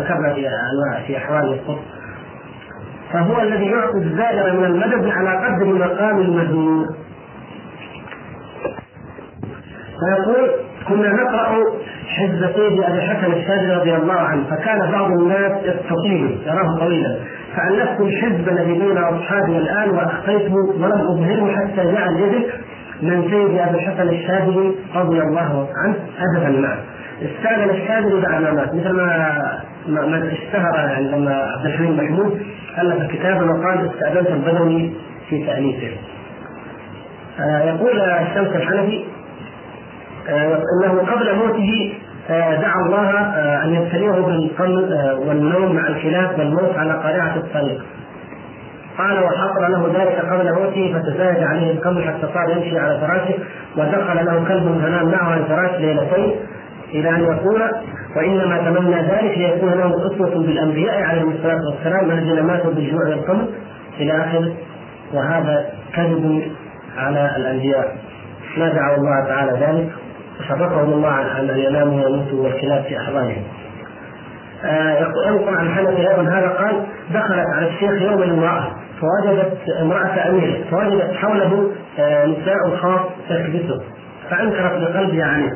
ذكرنا في انواع في أحوال القطب فهو الذي يعطي الزائر من المدد على قدر مقام المدين فيقول كنا نقرأ حزب سيدي أبي الحسن الشاذلي رضي الله عنه فكان بعض الناس يستطيل يراه طويلا. فالفت الحزب الذي بين أصحابي الآن وأخفيته ولم أظهره حتى جاء اليد من سيدي أبي الحسن الشاذلي رضي الله عنه ادبا معه. استاذن الشاذلي بعد ما مات. مثل ما ما اشتهر عندما عبد الحليم محمود ألف كتابا وقال استأذنت البدوي في تاليفه. آه يقول الشمس الحنفي آه إنه قبل موته آه دعا الله أن يبتليه بالقلب والنوم مع الخلاف والموت على قارعة الطريق. قال وحصل له ذلك قبل موته فتزايد عليه القمر حتى صار يمشي على فراشه ودخل له كلب فنام معه على الفراش ليلتين إلى أن يقول وإنما تمنى ذلك ليكون له اسوه بالأنبياء عليهم الصلاة والسلام الذين ماتوا بالجوع والقمر إلى اخره وهذا كذب على الأنبياء. دعوا الله تعالى ذلك؟ وشرفهم الله عن أن يناموا ويموتوا والكلاب في احضانهم. آه ينقل عن حنفي أيضا هذا قال دخلت على الشيخ يوم امراه فوجدت امرأة أمير فوجدت حوله آه نساء خاص تكبسه فأنكرت بقلبها عليه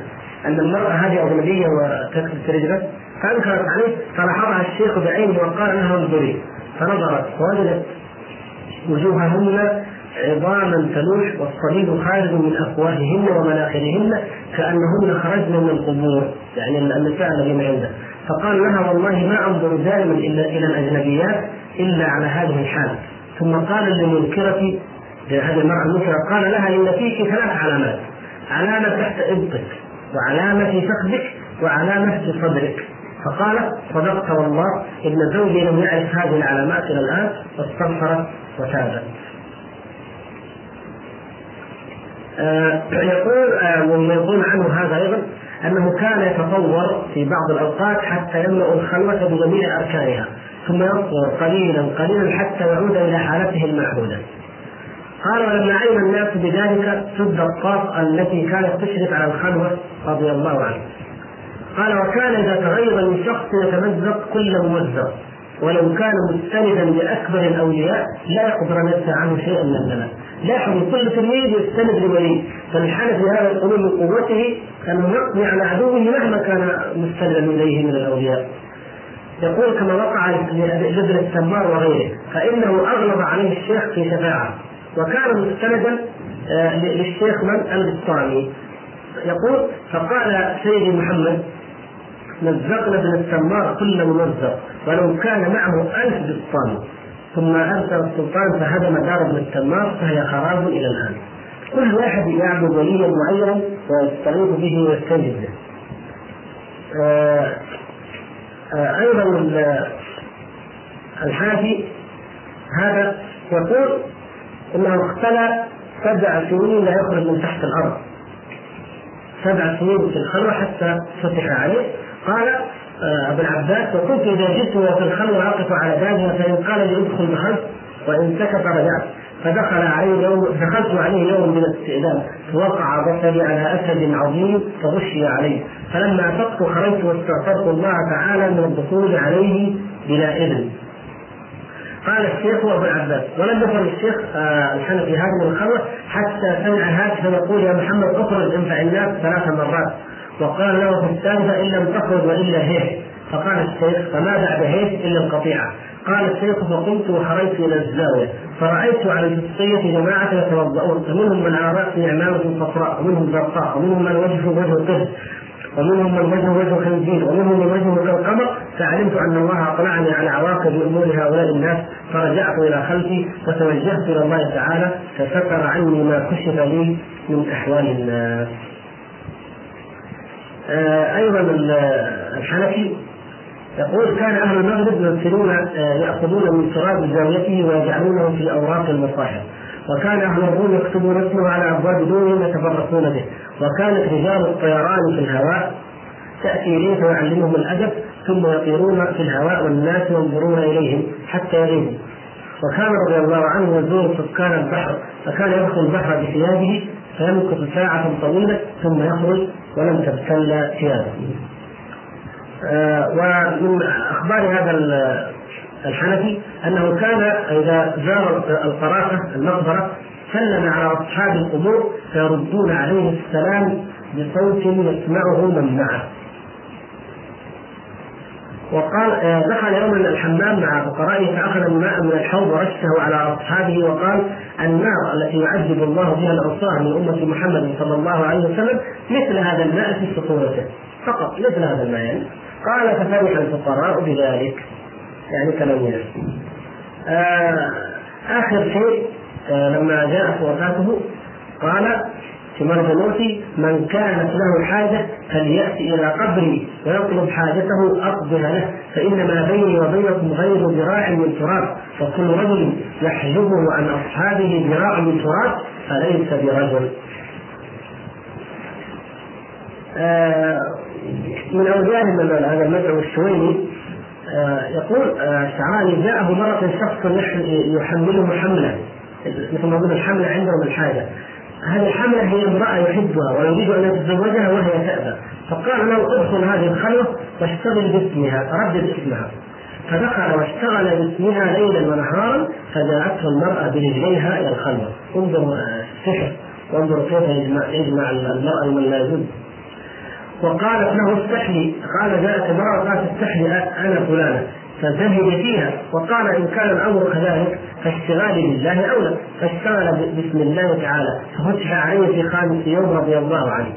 أن المرأة هذه اجنبيه وتكبس رجله فانكرت عليه فلاحظها الشيخ بعينه وقال لها انظري. فنظرت فوجدت وجوههن عظاما تلوح والصليب خارج من أفواههن ومناخرهن كأنهن خرجن من القبور يعني النساء الذين عنده فقال لها والله ما أنظر دائما إلا إلى الأجنبيات إلا على هذه الحال. ثم قال للمنكرة هذه المرأة المنكرة قال لها إن فيك ثلاث علامات. علامة تحت إبطك. وعلامة فخذك وعلامة صدرك فقالت صدقت والله إن زوجي لم يعرف هذه العلامات إلى الآن واستغفرت وتابت آه يقول آه وما يقول عنه هذا أيضا أنه كان يتطور في بعض الأوقات حتى يملأ الخلوة بجميع أركانها ثم يصبر قليلا قليلا حتى يعود إلى حالته المعهوده. قال ولما علم الناس بذلك سد الطاق التي كانت تشرف على الخلوة رضي الله عنه. قال وكان إذا تغير من شخص يتمزق كل ممزق ولو كان مستندا لأكبر الأولياء لا يقدر ان عنه شيئا من الزمان. لاحظوا كل تلميذ يستند لولي فالحنفي هذا يقولون من قوته انه يقضي على عدوه مهما كان مستندا إليه من الأولياء. يقول كما وقع لابن التمار وغيره فإنه أغلب عليه الشيخ في شفاعة وكان مستندا للشيخ من؟ البسطامي يقول فقال سيدي محمد مزقنا ابن التمار كل ممزق ولو كان معه ألف بسطامي ثم أرسل السلطان فهدم دار ابن التمار فهي خراب إلى الآن. كل واحد يعبد وليا معينا ويستغيث به ويستنجد به. آه آه أيضا الحافي هذا يقول إنه اختلى سبع سنين لا يخرج من تحت الأرض. سبع سنين في الخلوة حتى فتح عليه. قال آه ابن عباس وكنت إذا جئت وفي الخلوة أقف على بابها فإن قال لي ادخل دخلت وإن سكت رجعت. فدخل عليه يوم دخلت عليه يوم من الاستئذان. فوقع بصري على أسد عظيم فغشي عليه. فلما أفقت خرجت واستغفرت الله تعالى من الدخول عليه بلا إذن. قال الشيخ وابو العباس ولم يفهم الشيخ آه الحنفي هذه الخلوه حتى سمع هاتفا يقول يا محمد اخرج انفع الناس ثلاث مرات. وقال له في الثالثة إن لم تخرج وإلا هيك. فقال الشيخ فما بعد هيك إلا القطيعة. قال الشيخ فقمت وخرجت إلى الزاوية. فرأيت على الجثية جماعة يتوضؤون فمنهم من على رأسه عمامة صفراء ومنهم زرقاء ومنهم من وجهه وجه قرد ومنهم من وجهه وجه خنزير ومنهم من وجهه كالقمر فعلمت أن الله أطلعني على عواقب أمور هؤلاء الناس فرجعت إلى خلفي فتوجهت إلى الله تعالى فستر عني ما كشف لي من أحوال الناس. آه أيضا الحنفي يقول كان أهل المغرب يرسلون يأخذون من تراب زاويته ويجعلونه في اوراق المصاحف وكان أهل الروم يكتبون اسمه على أبواب دورهم يتبركون به. وكانت رجال الطيران في الهواء تأتي إليه فيعلمهم الأدب ثم يطيرون في الهواء والناس ينظرون إليهم حتى يغيبوا. وكان رضي الله عنه يزور سكان البحر فكان يدخل البحر بثيابه فيمكث ساعة طويلة ثم يخرج ولم تبتل ثيابه. آه، ومن أخبار هذا الحنفي أنه كان إذا زار القرافة المقبرة سلم على أصحاب القبور فيردون عليه السلام بصوت يسمعه من معه. وقال آه، دخل يوما الحمام مع فقرائه فأخذ الماء من الحوض ورشه على أصحابه وقال النار التي يعذب الله بها العصاه من أمة محمد صلى الله عليه وسلم مثل هذا الماء في سطورته. فقط مثل هذا الماء. يعني قال ففرح الفقراء بذلك. يعني كلام آه آخر شيء آه لما جاءت وفاته قال في مرض موتي من كانت له حاجة فليأتي إلى قبري ويطلب حاجته أقبل له فإنما بيني وبينكم غير ذراع من تراب فكل رجل يحجبه عن أصحابه ذراع من تراب فليس برجل. آه من أوليائهم هذا المدعو الشويني يقول آه شعراني جاءه مرة شخص يحمله حملة. مثل قلنا الحملة عندهم الحاجة. هذه الحملة هي امرأة يحبها ويريد أن يتزوجها وهي تأبى. فقال له ادخل هذه الخلوة واشتغل باسمها ردد اسمها فدخل واشتغل باسمها ليلا ونهارا فجاءته المرأة برجليها إلى الخلوة انظروا السحر. وانظروا كيف يجمع, يجمع المرأة من لا يجوز وقالت له استحلي قال جاءت امرأة قالت استحلي أنا فلانة. فزهد فيها وقال إن كان الأمر كذلك فاشتغالي بالله أولى فاشتغل باسم الله تعالى. ففتح عليه في خامس يوم رضي الله عنه.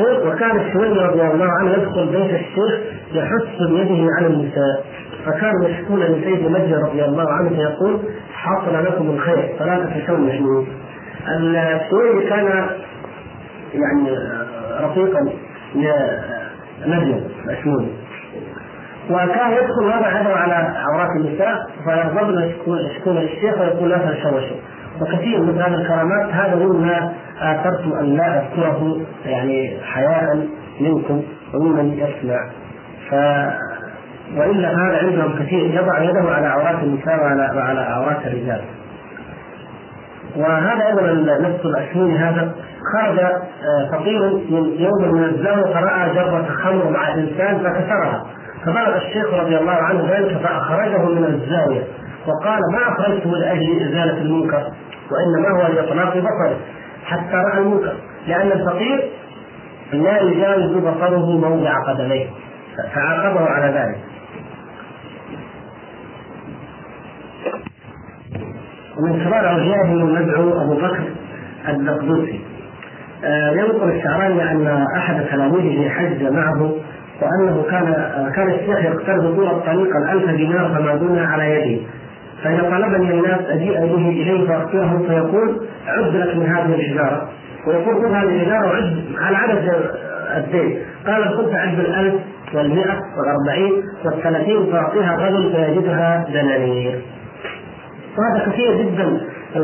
وكان الشويني رضي الله عنه يدخل بيت الشيخ يحث بيده على النساء. فكانوا يشكون لسيد مجد رضي الله عنه فيقول حصل لكم الخير فلا تتشوشوا الشويني كان يعني رفيقا. لنجم مشمول وكان يدخل هذا يدعو على عورات النساء فيغضبن يشكون للشيخ ويقول لا تتشوشوا وكثير من هذه الكرامات هذا مما آثرت أن لا أذكره يعني حياء منكم وممن يسمع. ف وإلا هذا عندهم كثير يضع يده على عورات النساء وعلى وعلى عورات الرجال. وهذا أيضا نفس الاشموني هذا خرج آه، فقير من يوم من الزاويه فرأى جرة خمر مع إنسان فكسرها. فبلغ الشيخ رضي الله عنه ذلك فأخرجه من الزاوية. وقال ما أخرجته لأجل إزالة المنكر وإنما هو لإطلاق بصره حتى رأى المنكر لأن الفقير لا يجاوز بصره موضع قدميه. فعاقبه على ذلك. ومن كبار أوليائه المدعو أبو بكر الدقدوسي آه، ينقل الشعراني أن أحد تلاميذه حج معه وأنه كان كان الشيخ يقترض طول الطريق الألف دينار فما دون على يده. فإذا طلبني الناس أجيء به إليه فأخبره فيقول عد لك من هذه الحجارة. ويقول خذ هذه الحجارة وعد على عدد الدين. قال خذ عد الألف والمئة والأربعين والثلاثين فأعطيها الرجل فيجدها دنانير. وهذا كثير جدا.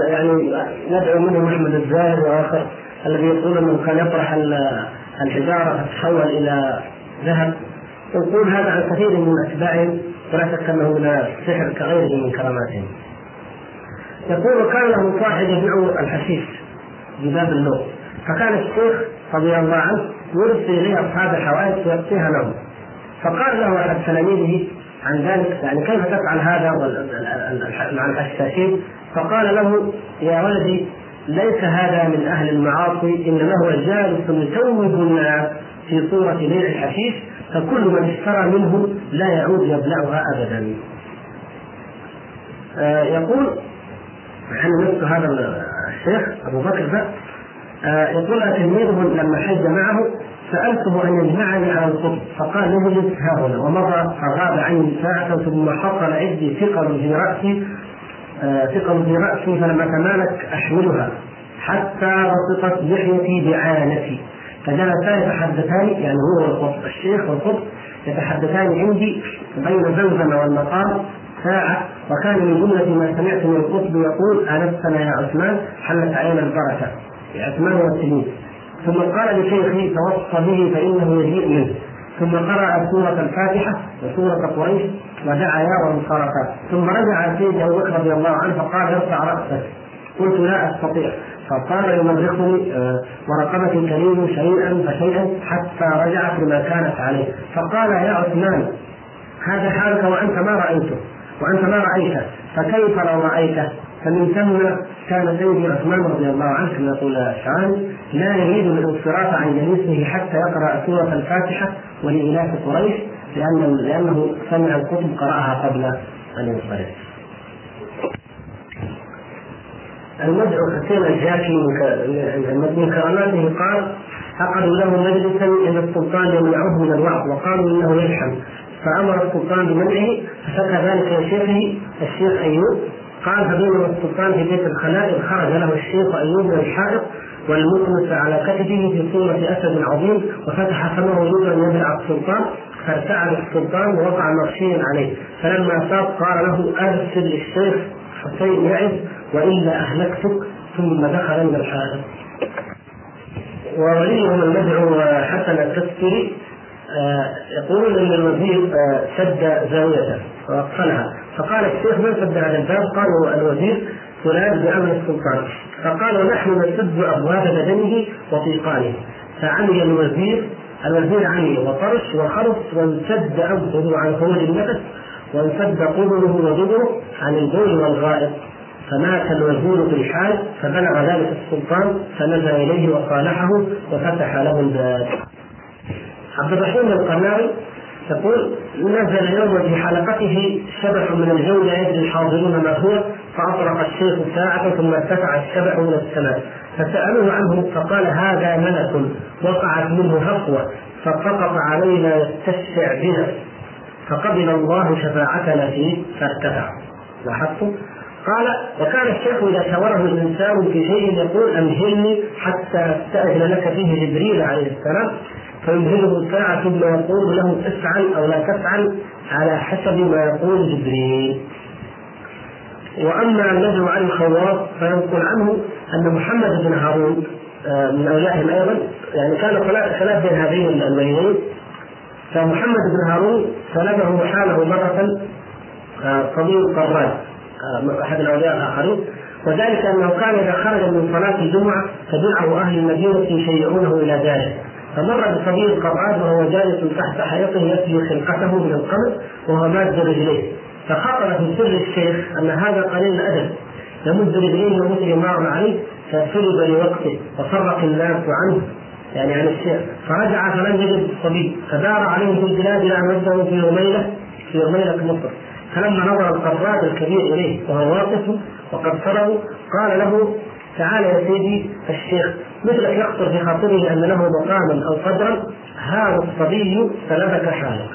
يعني ندعو منهم احمد الزاهر وآخر الذي يقول إنه كان يطرح الحجارة فتتحول إلى ذهب. يقول هذا عن كثير من اتباعهم ولا شك أنه من السحر كغيره من كراماتهم. يقول كان له صاحب يبيع الحشيش بباب اللوح. فكان الشيخ رضي الله عنه يرسل إليه أصحاب الحوائج ويعطيها لهم فقال له احد تلاميذه عن ذلك يعني كيف تفعل هذا مع الحشاشين فقال له يا ولدي ليس هذا من أهل المعاصي إنما هو جالس يتوب الناس في صورة بيع الحشيش فكل من اشترى منه لا يعود يبلعها أبدا. آه يقول عن نفس هذا الشيخ أبو بكر آه يقول تلميذه لما حج معه؟ سألته أن يجمعني على القطب فقال اجلس ها هنا. ومضى فغاب عني ساعة ثم حصل عندي ثقل في رأسي آه ثقل في رأسي فلما تمالك أحملها حتى وسطت لحيتي بعانتي. فجلسا يتحدثان يعني هو والقطب الشيخ والقطب يتحدثان عندي بين زمزم والمقام ساعة وكان من جملة ما سمعت من القطب يقول أنفسنا يا عثمان؟ حلت علينا البركة. عثمان والسنين ثم قال لشيخي توصى به فإنه يجيء منه. ثم قرأ سورة الفاتحة وسورة قريش ودعا يا وانصرفا ثم رجع سيدي أبو بكر رضي الله عنه فقال ارفع رأسك. قلت لا أستطيع. فصار يمرقني آه، ورقبتي تلين شيئا فشيئا حتى رجعت لما كانت عليه. فقال يا عثمان هذا حالك وأنت ما رأيته وأنت ما رأيته. فكيف لو رأيته؟ فمن ثم كان سيدي عثمان رضي الله عنه كما يقول الشعراني لا يريد الانصراف عن جليسه حتى يقرأ سورة الفاتحة ولإلاف قريش لأنه لأنه سمع الكتب قرأها قبل أن ينصرف. المدعو حسين الجاكي من كراماته قال عقدوا له مجلسا عند السلطان يمنعه من الوعظ. وقالوا إنه يلحم. فأمر السلطان بمنعه فشكى ذلك لشيخه الشيخ أيوب. قال فبينما السلطان في بيت الخلائق خرج له الشيخ أيوب الحائط والمطمس على كتفه في صورة أسد عظيم وفتح فمه يريد أن السلطان فارتعد السلطان ووقع مغشيا عليه. فلما فاق قال له أرسل للشيخ حسين يعظ وإلا أهلكتك ثم دخل من الحائط. ووليهم المدعو حسن التذكري آه، يقولون إن الوزير آه، سد زاويته واقفلها فقال الشيخ من سد هذا الباب؟ قالوا الوزير فلان بأمر السلطان. فقالوا نحن نسد أبواب بدنه وطيقانه فعمي الوزير الوزير عمي وطرش وخرس وانسد أنفه عن خروج النفس وانسد قبله ودبره عن البول والغائط فمات الوزير في الحال فبلغ ذلك السلطان فنزل إليه وصالحه وفتح له الباب. عبد الرحيم القناوي يقول نزل يوما في حلقته شبح من الجو لا يدري الحاضرون ما هو فأطرق الشيخ ساعة ثم ارتفع الشبح من السماء. فسألوه عنه فقال هذا ملك وقعت منه هفوة فسقط علينا يستشفع بنا. فقبل الله شفاعتنا فيه فارتفع. لاحظتم؟ قال وكان الشيخ إذا شاوره الإنسان في شيء يقول أمهلني حتى أستأذن لك فيه جبريل عليه السلام فيمهله ساعة ثم يقول له افعل أو لا تفعل على حسب ما يقول جبريل. وأما النجم عن الخواص فينقل عنه أن محمد بن هارون آه، من أوليائهم أيضا يعني كان خلاف بين هذين الوليين فمحمد بن هارون سلبه حاله مرة آه، قراد أحد الاولياء الاخرين وذلك أنه كان إذا خرج من صلاة الجمعة فدعه أهل المدينة يشيعونه إلى ذلك. فمر بصبي قراد وهو جالس تحت حيطه يسلي خلقته من القمر وهو ماد رجليه فخطر في سر الشيخ أن هذا قليل الأدب. يمد رجليه ومثل ما عليه فسلب لوقته وفرق الناس عنه يعني عن الشيخ. فرجع فلم يجد الصبي فدار عليه في البلاد إلى أن في يوميله في يوميله مصر. فلما نظر القراد الكبير إليه وهو واقف وقد صره قال له تعال يا سيدي الشيخ مثلك يخطر في خاطره أن له مقاما أو قدرا هذا الصبي سلبك حالك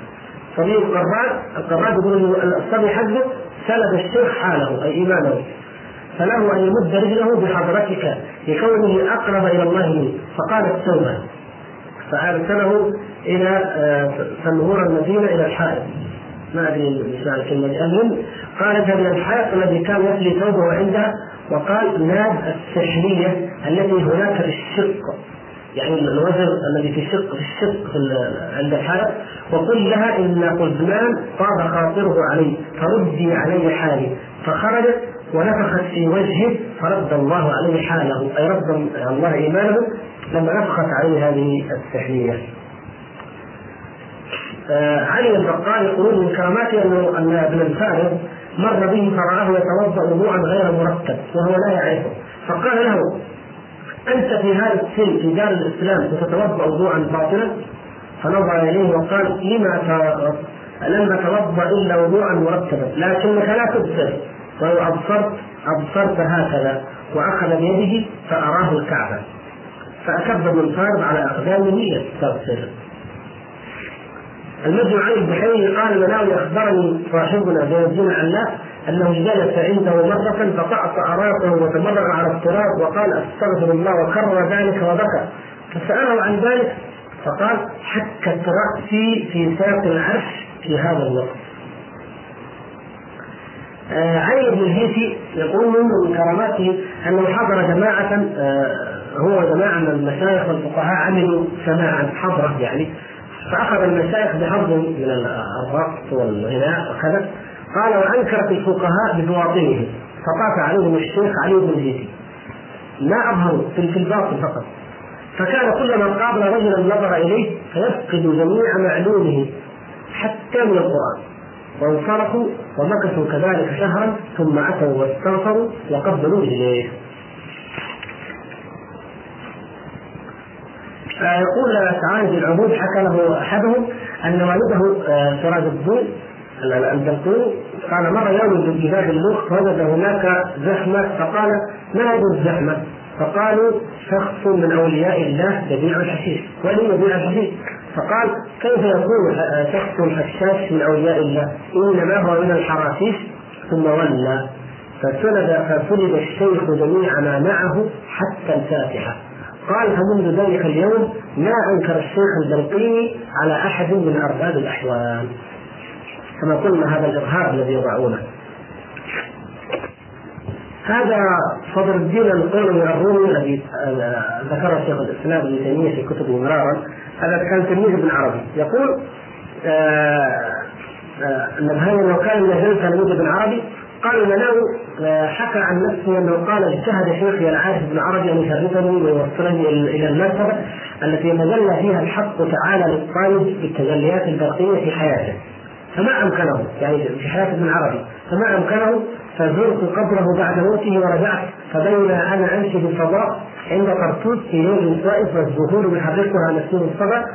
صبي القراد القراد يقول الصبي حقه سلب الشيخ حاله أي إيمانه. فله أن يمد رجله بحضرتك لكونه أقرب إلى الله منه فقال التوبة. فأرسله إلى آه، المدينة إلى الحائط. ما أدري إيش معنى الكلمة المهم قال إلى الحائط الذي كان يصلي ثوبه عندها وقال ناد السحريه التي هناك في الشق يعني الوزر الذي في الشق في الشق عند الحائط وقل لها إن قزمان طاب خاطره علي فردي علي حالي. فخرجت ونفخت في وجهه فرد الله عليه حاله أي رد الله إيمانه لما نفخت عليه هذه السحريه آه علي البقال يقولون من كراماته انه أن ابن الفارغ مر به فرآه يتوضأ وضوءا غير مرتب وهو لا يعرفه. فقال له أنت في هذا السن في دار الإسلام وتتوضأ وضوءا باطلا؟ فنظر إليه وقال لما لم أتوضأ إلا وضوءا مرتبا لكنك لا تبصر. ولو أبصرت أبصرت هكذا وأخذ بيده فأراه الكعبة. فأكب ابن الفارض على أقدامه يستغفر. المجمع عن البحيري قال مناوي أخبرني صاحبنا زين الدين علاء أنه جلس عنده مرة فقطع راسه وتمرغ على التراب وقال أستغفر الله وكرر ذلك وبكى. فسأله عن ذلك فقال حكت رأسي في ساق العرش في هذا الوقت. آه علي بن الهيثي يقول من كراماته أنه حضر جماعة آه هو جماعة من المشايخ والفقهاء عملوا سماعا حضرة يعني فأخذ المشايخ بحظ من الرقص والغناء وكذا. قال وأنكرت الفقهاء ببواطنهم فطاف عليهم الشيخ علي بن الهيثي ما أظهروا في الباطن فقط. فكان كلما قابل رجلا نظر إليه فيفقد جميع معلومه حتى من القرآن. وانصرفوا ومكثوا كذلك شهرا ثم أتوا واستغفروا وقبلوا رجليه يقول سعاد بن عبود حكى له أحدهم أن والده آه، سراج الدين البلقوني قال مر يوم ببلاد اللوط فوجد هناك زحمة فقال ما هذه الزحمة؟ فقالوا شخص من أولياء الله يبيع الحشيش ولم يبيع الحشيش فقال كيف يكون شخص حشاش من أولياء الله؟ إنما هو من الحراشيش ثم ولى فسند فسلب الشيخ جميع ما معه حتى الفاتحة قال فمنذ ذلك اليوم ما أنكر الشيخ البلقيني على أحد من أرباب الأحوال. كما قلنا هذا الارهاب الذي يضعونه. هذا صدر الدين القولي الرومي الذي ذكره شيخ الإسلام ابن تيمية في كتبه مرارا. هذا كان تلميذ ابن عربي. يقول آه النبهاني انه كان من جلسه تلميذ ابن عربي قال آه، حكى عن نفسه أنه قال اجتهد شيخي العارف بن عربي أن يشرفني ويوصلني إلى المرتبه التي مجل فيها الحق تعالى للطالب بالتجليات البرقية في حياته. فما أمكنه يعني في حياة ابن عربي فما أمكنه فزرت قبره بعد موته ورجعت فبين أنا أمشي في الفضاء عند قرطوس في يوم طائف والزهور يحركها نسيم الصبا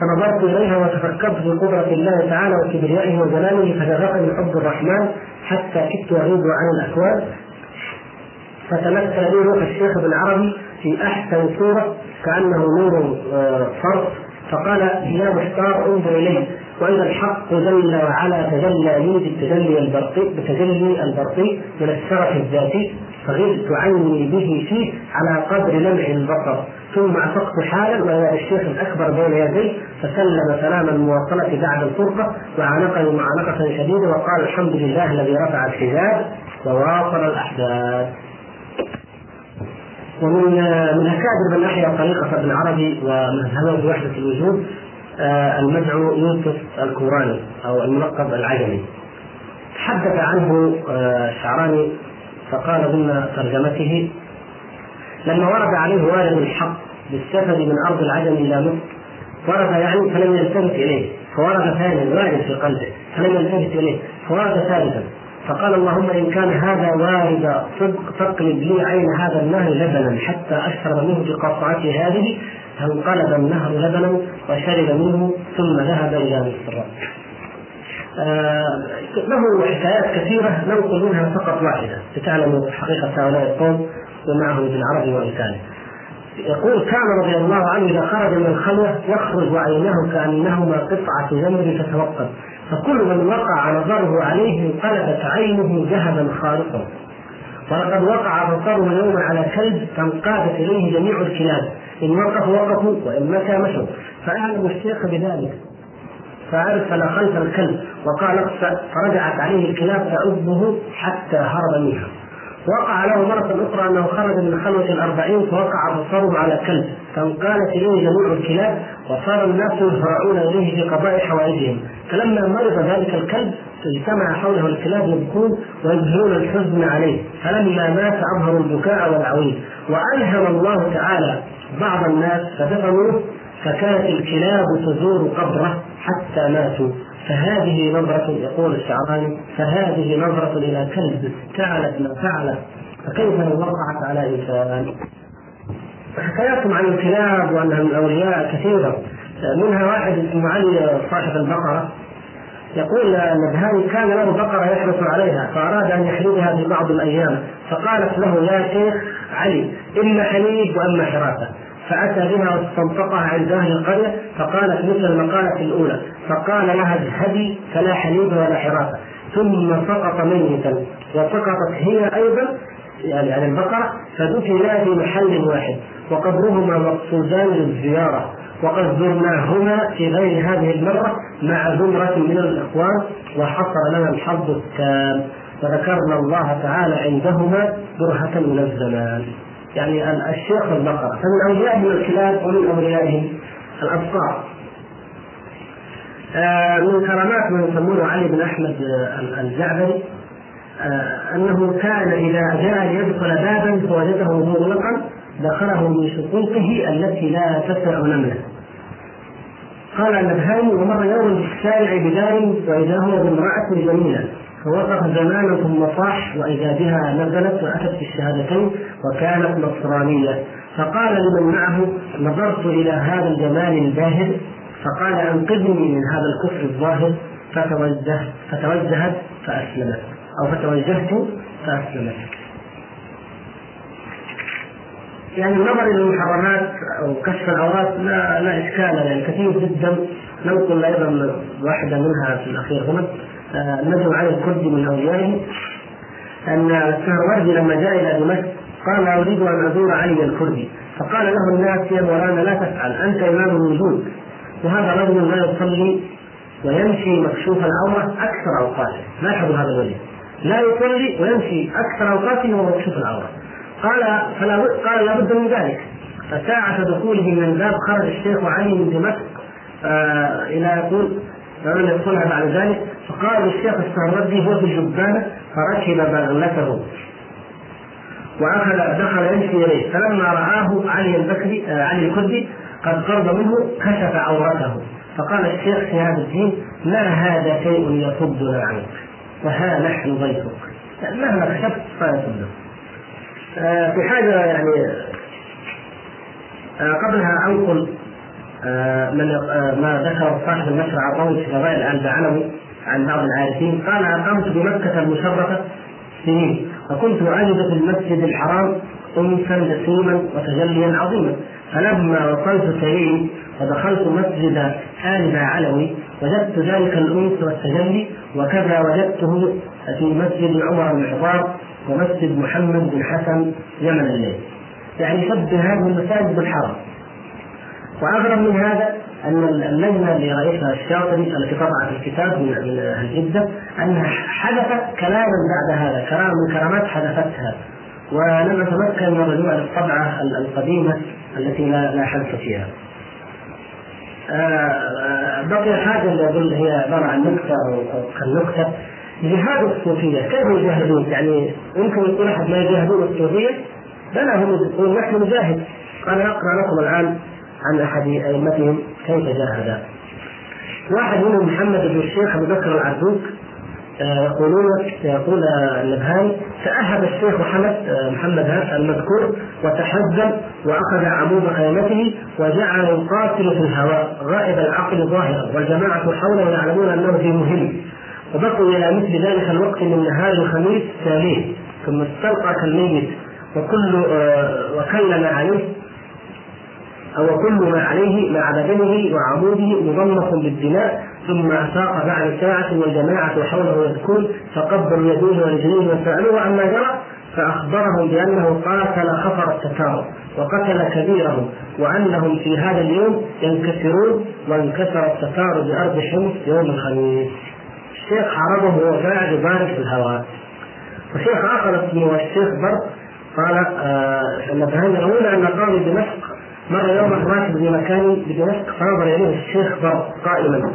فنظرت إليها وتفكرت في قدرة الله تعالى وكبريائه وجلاله فشغفني حب الرحمن حتى كدت اغيب عن الاكوان فتمثل لي روح الشيخ ابن عربي في أحسن صورة كأنه نور آه، فرط. فقال يا محتار انظر الي واذا الحق جل وعلا تجلى لي بالتجلي البرقي بتجلي البرقي من الشرف الذاتي فغلت عني به فيه على قدر لمع البصر. ثم أفقت حالا واذا الشيخ الأكبر بين يدي فسلم سلام المواصلة بعد الفرقة وعانقني معانقة شديدة وقال الحمد لله الذي رفع الحجاب وواصل الأحداث. ومن من اكابر من احيا طريقة ابن عربي ومذهبه بوحده الوجود آه، المدعو يوسف الكوراني أو الملقب العجمي. تحدث عنه الشعراني آه، فقال ضمن ترجمته لما ورد عليه وارد الحق بالسفر من أرض العجم إلى مصر ورد يعني فلم يلتفت إليه. فورد ثانيا وارد في قلبه. فلم يلتفت إليه. فورد ثالثا. فقال اللهم إن كان هذا وارد صدق فاقلب لي عين هذا النهر لبنا حتى أشرب منه بقطعته هذه. فانقلب النهر لبنا وشرب منه ثم ذهب إلى مصر. آه له حكايات كثيرة ننقل منها فقط واحدة. لتعلموا حقيقة هؤلاء القوم ومعه ابن عربي وامثاله. يقول كان رضي الله عنه إذا خرج من الخلوة يخرج عيناه كأنهما قطعة جمر تتوقد فكل من وقع نظره عليه انقلبت عينه ذهبا خالصا ولقد وقع بصره يوما على كلب فانقادت إليه جميع الكلاب. إن وقفوا وقفوا وإن مشى مشوا. فاعلم الشيخ بذلك. فارسل خلف الكلب. وقال فرجعت عليه الكلاب تعبه حتى هرب منها. وقع له مرة أخرى أنه خرج من خلوة الأربعين فوقع بصره على كلب. فانقالت إليه جميع الكلاب وصار الناس يهرعون إليه في قضاء حوائجهم. فلما مرض ذلك الكلب اجتمع حوله الكلاب يبكون ويظهرون الحزن عليه. فلما مات أظهروا البكاء والعويل وألهم الله تعالى بعض الناس فدفنوه فكانت الكلاب تزور قبره حتى ماتوا. فهذه نظرة يقول الشعراني فهذه نظرة إلى كلب فعلت ما فعلت فكيف لو وقعت على إنسان؟ حكاياتهم عن الكلاب وأنها من الأولياء كثيرة. منها واحد اسمه علي صاحب البقرة. يقول النبهاني كان له بقرة يحرص عليها فأراد أن يحلبها في بعض الأيام. فقالت له يا شيخ علي إما حليب وإما حراسة. فأتى بها واستنطقها عند أهل القرية فقالت مثل المقالة الأولى فقال لها اذهبي فلا حليب ولا حراسة ثم سقط ميتا وسقطت هي أيضا يعني عن البقرة فدفنا في محل واحد. وقبرهما مقصودان للزيارة وقد زرناهما في غير هذه المرة مع زمرة من الإخوان وحصل لنا الحظ التام وذكرنا الله تعالى عندهما برهة من الزمان. يعني الشيخ والبقرة فمن أوليائهم الكلاب ومن أوليائهم الأبصار آه، من كرامات من يسمونه علي بن أحمد الجعبري آه، أنه كان إذا جاء ليدخل بابا فوجده مغلقا دخله من شقوقه التي لا تسع نملة. قال النبهاني ومر يوم في الشارع بدار وإذا هو بامرأة جميلة فوقف زمانا ثم صاح وإذا بها نزلت وأتت بالشهادتين وكانت نصرانية. فقال لمن معه نظرت إلى هذا الجمال الباهر. فقال أنقذني من هذا الكفر الظاهر. فتوجه فتوجهت فأسلمت. أو فتوجهت فأسلمت. يعني النظر إلى المحرمات أو كشف العورات لا لا إشكال يعني كثير جدا. ننقل أيضا واحدة منها في الأخير هنا. النجم علي الكردي من أوليائه أن السهروردي لما جاء إلى دمشق قال أريد أن أزور علي الكردي. فقال له الناس يا مولانا لا تفعل أنت إمام الوجود وهذا رجل لا يصلي ويمشي مكشوف العورة أكثر أوقاته. لاحظوا هذا الوجه. لا يصلي ويمشي أكثر أوقاته وهو مكشوف العورة. قال فلا قال لابد من ذلك. فساعة دخوله من الباب خرج الشيخ علي من دمشق آه إلى يقول فلم يدخلها بعد ذلك. فقال الشيخ السهردي هو في الجبانة فركب بغلته. وأخذ دخل يمشي إليه. فلما رآه علي البكري آه علي الكردي قد قرب منه كشف عورته. فقال الشيخ شهاب الدين ما هذا شيء يصدنا عنك؟ وها نحن ضيفك. مهما كشفت فيصدك آه في حاجة يعني آه قبلها أنقل آه من ما ذكر صاحب النشر عطاوي في فضائل ال بعلوي عن بعض العارفين. قال اقمت بمكة المشرفة سنين فكنت اجد في المسجد الحرام انسا جسيما وتجليا عظيما. فلما وصلت سليم ودخلت مسجد آل علوي وجدت ذلك الأنس والتجلي وكذا وجدته في مسجد عمر بن الحضار ومسجد محمد بن حسن يمن الليل يعني شبه هذه المساجد بالحرم وأغرب من هذا أن اللجنه اللي رئيسها الشاطبي التي طبعت الكتاب من أهل جده انها حدثت كلاما بعد هذا كلام من كرامات حدثتها ولم اتمكن من الرجوع للطبعه القديمة التي لا لا حدث فيها. بقي حاجة اللي أقول هي عبارة عن نكته أو كالنكته جهاد الصوفية كيف يجاهدون؟ يعني يمكن يقول أحد ما يجاهدون الصوفية بلى هم يقول نحن نجاهد أنا أقرأ لكم الآن عن أحد أئمتهم كيف جاهد. واحد منهم محمد بن الشيخ أبو بكر العربوك يقولون يقول النبهاني تأهب الشيخ محمد محمد هذا المذكور وتحزن وأخذ عمود خيمته وجعل يقاتل في الهواء غائب العقل ظاهرا والجماعة حوله يعلمون أنه في مهم. وبقوا إلى مثل ذلك الوقت من نهار الخميس تاليه ثم استلقى كالميت وكل وكل ما عليه أو كل ما عليه مع بدنه وعموده مضمخ بالدماء ثم أفاق بعد ساعة والجماعة حوله يبكون فقبلوا يديه ورجليه وسألوه عما جرى فأخبرهم بأنه قاتل خفر التتار وقتل كبيرهم وأنهم في هذا اليوم ينكسرون وانكسر التتار بأرض حمص يوم الخميس. الشيخ عرضه وهو قاعد يبارك في الهواء وشيخ آخر اسمه الشيخ بر قال آه نبهنا روينا أن قاضي دمشق مر يوما راكب بمكان بدمشق فنظر إليه الشيخ بر قائما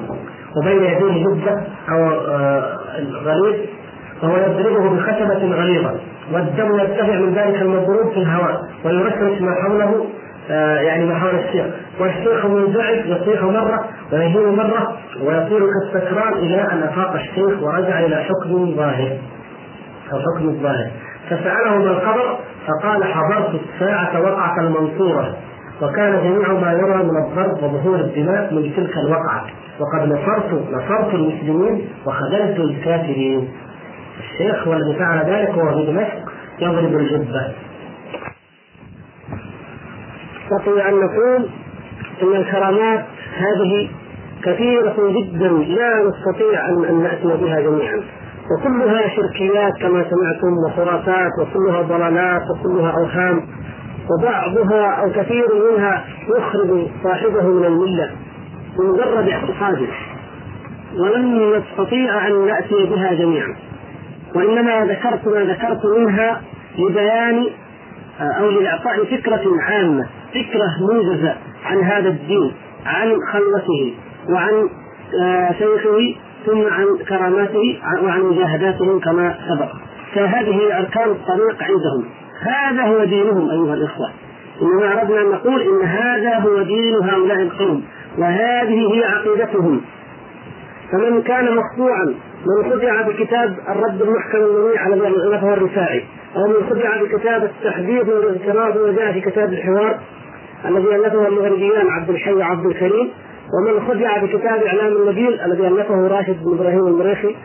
وبين يديه جبه أو آه غليظ وهو يضربه بخشبة غليظة والدم يرتفع من ذلك المضروب في الهواء ويرشرش ما حوله آه يعني ما حول الشيخ. والشيخ منزعج يصيح مرة ويهين مرة ويصير كالسكران إلى أن أفاق الشيخ ورجع إلى حكم ظاهر. أو حكم ظاهر. فسأله ما الخبر فقال حضرت الساعة وقعة المنصورة. وكان جميع ما يرى من الضرب وظهور الدماء من تلك الوقعة وقد نصرت نصرت المسلمين وخذلت الكافرين. الشيخ هو الذي فعل ذلك وهو في دمشق يضرب الجبة. نستطيع أن نقول أن الكرامات هذه كثيرة جدا لا نستطيع أن نأتي بها جميعا. وكلها شركيات كما سمعتم وخرافات وكلها ضلالات وكلها أوهام. وبعضها أو كثير منها يخرج صاحبه من الملة بمجرد اعتقاده ولن نستطيع أن ناتي بها جميعا. وإنما ذكرت ما ذكرت منها لبيان أو لإعطاء فكرة عامة فكرة موجزه عن هذا الدين عن خلته وعن شيخه ثم عن كراماته وعن مجاهداتهم كما سبق. فهذه أركان الطريق عندهم. هذا هو دينهم أيها الإخوة. إنما أردنا أن نقول إن هذا هو دين هؤلاء القوم وهذه هي عقيدتهم. فمن كان مخدوعا من خدع بكتاب الرد المحكم المنيع على الذي الرفاعي أو من خدع بكتاب التحديث والاغتراب وجاء في كتاب الحوار الذي ألفه المغربيان عبد الحي وعبد الكريم ومن خدع بكتاب إعلام النبيل الذي ألفه راشد بن إبراهيم المريخي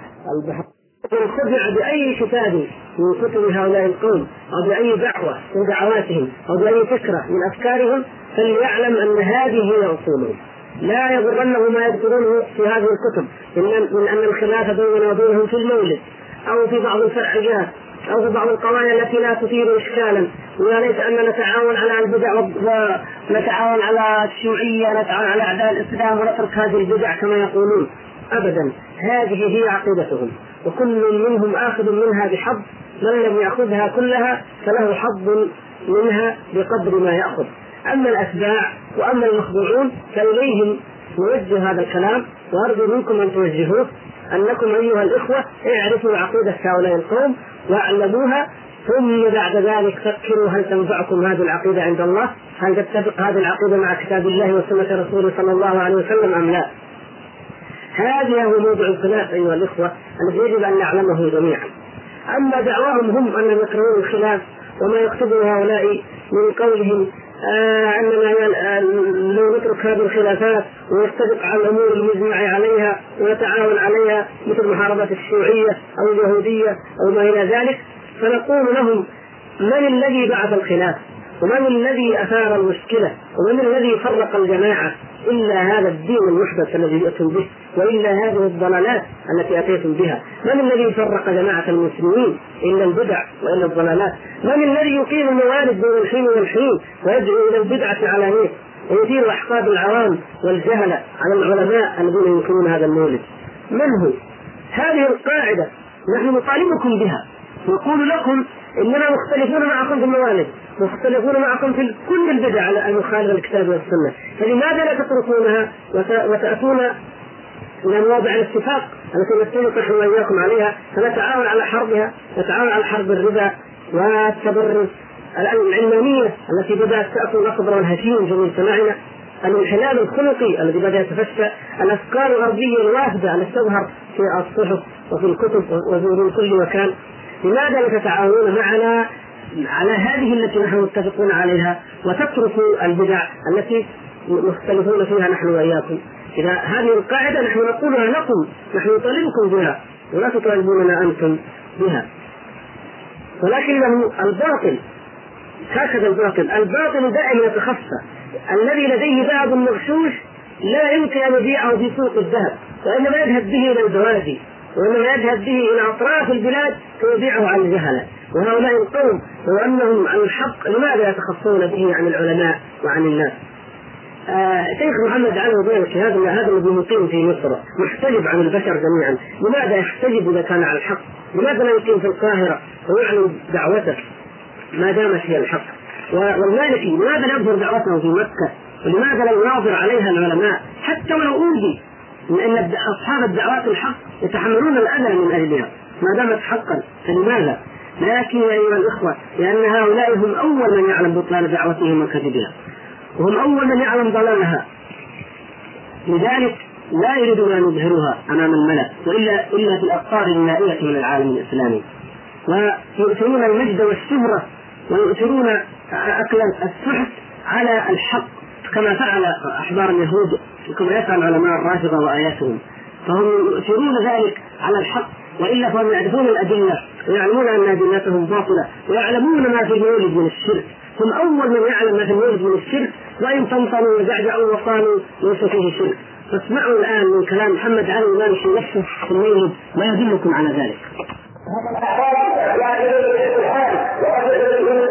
البحر. خدع بأي كتاب من كتب هؤلاء القوم أو بأي دعوة من دعواتهم أو بأي فكرة من أفكارهم فليعلم أن هذه هي أصولهم. لا يغرنه ما يذكرونه في هذه الكتب من أن الخلاف بيننا وبينهم في المولد أو في بعض الفرعيات أو في بعض القضايا التي لا تثير اشكالا. ويا ليت ان نتعاون على البدع ونتعاون على الشيوعية نتعاون على أعداء الإسلام ونترك هذه البدع كما يقولون. ابدا. هذه هي عقيدتهم. وكل منهم آخذ منها بحظ من لم يأخذها كلها فله حظ منها بقدر ما يأخذ أما الأتباع وأما المخضوعون فإليهم نوجه هذا الكلام وأرجو منكم أن توجهوه أنكم أيها الإخوة اعرفوا عقيده هؤلاء القوم واعلموها ثم بعد ذلك فكروا هل تنفعكم هذه العقيدة عند الله؟ هل تتفق هذه العقيدة مع كتاب الله وسنة رسوله صلى الله عليه وسلم أم لا؟ هذا هو موضوع الخلاف أيها الإخوة الذي يجب أن نعلمه جميعا. أما دعواهم هم انهم يكرهون الخلاف وما يكتبه هؤلاء من قولهم آه أننا لو نترك هذه الخلافات ونتفق على الأمور المجمع عليها ونتعاون عليها مثل محاربة الشيوعية أو اليهودية أو ما إلى ذلك فنقول لهم من الذي بعث الخلاف؟ ومن الذي أثار المشكلة؟ ومن الذي فرق الجماعة؟ إلا هذا الدين المحدث الذي جئتم به وإلا هذه الضلالات التي أتيتم بها، من الذي فرق جماعة المسلمين إلا البدع وإلا الضلالات؟ من الذي يقيم الموالد بين الحين والحين ويدعو إلى البدعة علانيه ويثير أحقاد العوام والجهله على العلماء الذين ينكرون هذا المولد؟ من هو؟ هذه القاعدة نحن نطالبكم بها نقول لكم اننا مختلفون معكم في الموالد مختلفون معكم في كل البدع المخالفه للكتاب والسنة. فلماذا لا تتركونها وتأتون إلى مواضع الاتفاق التي نتفق نحن وإياكم عليها؟ فنتعاون على حربها نتعاون على حرب الربا والتبرج العلمانية التي بدأت تأكل الأخضر والهشيم في مجتمعنا الانحلال الخلقي الذي بدأ يتفشى. الأفكار الغربية الوافده التي تظهر في الصحف وفي الكتب وفي كل مكان. لماذا لا تتعاونون معنا على هذه التي نحن متفقون عليها وتتركوا البدع التي مختلفون فيها نحن وإياكم؟ إذا هذه القاعدة نحن نقولها لكم نحن نطالبكم بها ولا تطالبوننا أنتم بها. ولكنه الباطل هكذا الباطل الباطل دائما يتخفى. الذي لديه ذهب مغشوش لا يمكن أن يبيعه في سوق الذهب وإنما يذهب به إلى البوادي. وإنما يذهب به إلى أطراف البلاد فيبيعه عن الجهله وهؤلاء القوم لو أنهم عن الحق لماذا يتخفون به عن العلماء وعن الناس؟ آه شيخ محمد علي وبينك هذا هذا الذي مقيم في مصر محتجب عن البشر جميعا، لماذا يحتجب إذا كان على الحق؟ لماذا لا يقيم في القاهرة ويعلن دعوته ما دامت هي الحق؟ والمالكي لماذا لا يظهر دعوته في مكة؟ ولماذا لا يناظر عليها العلماء؟ حتى ولو أوذي لأن أصحاب الدعوات الحق يتحملون الأذى من اجلها ما دامت حقا فلماذا؟ لكن يا أيها الأخوة لأن هؤلاء هم أول من يعلم بطلان دعوتهم وكذبها. وهم أول من يعلم ضلالها. لذلك لا يريدون أن يظهروها أمام الملا والا إلا في الأقطار النائية من العالم الإسلامي. ويؤثرون المجد والشهره ويؤثرون أكل السحت على الحق كما فعل أحبار اليهود. كما يفعل علماء الرافضه وآياتهم. فهم يؤثرون ذلك على الحق وإلا فهم يعرفون الأدلة ويعلمون أن أدلتهم باطلة ويعلمون ما في المولد من الشرك. هم أول من يعلم ما في المولد من الشرك وإن طمطموا وزعزعوا وقالوا ليس فيه شرك. فاسمعوا الآن من كلام محمد علي الإمام في نفسه في المولد ما يدلكم على ذلك. هذا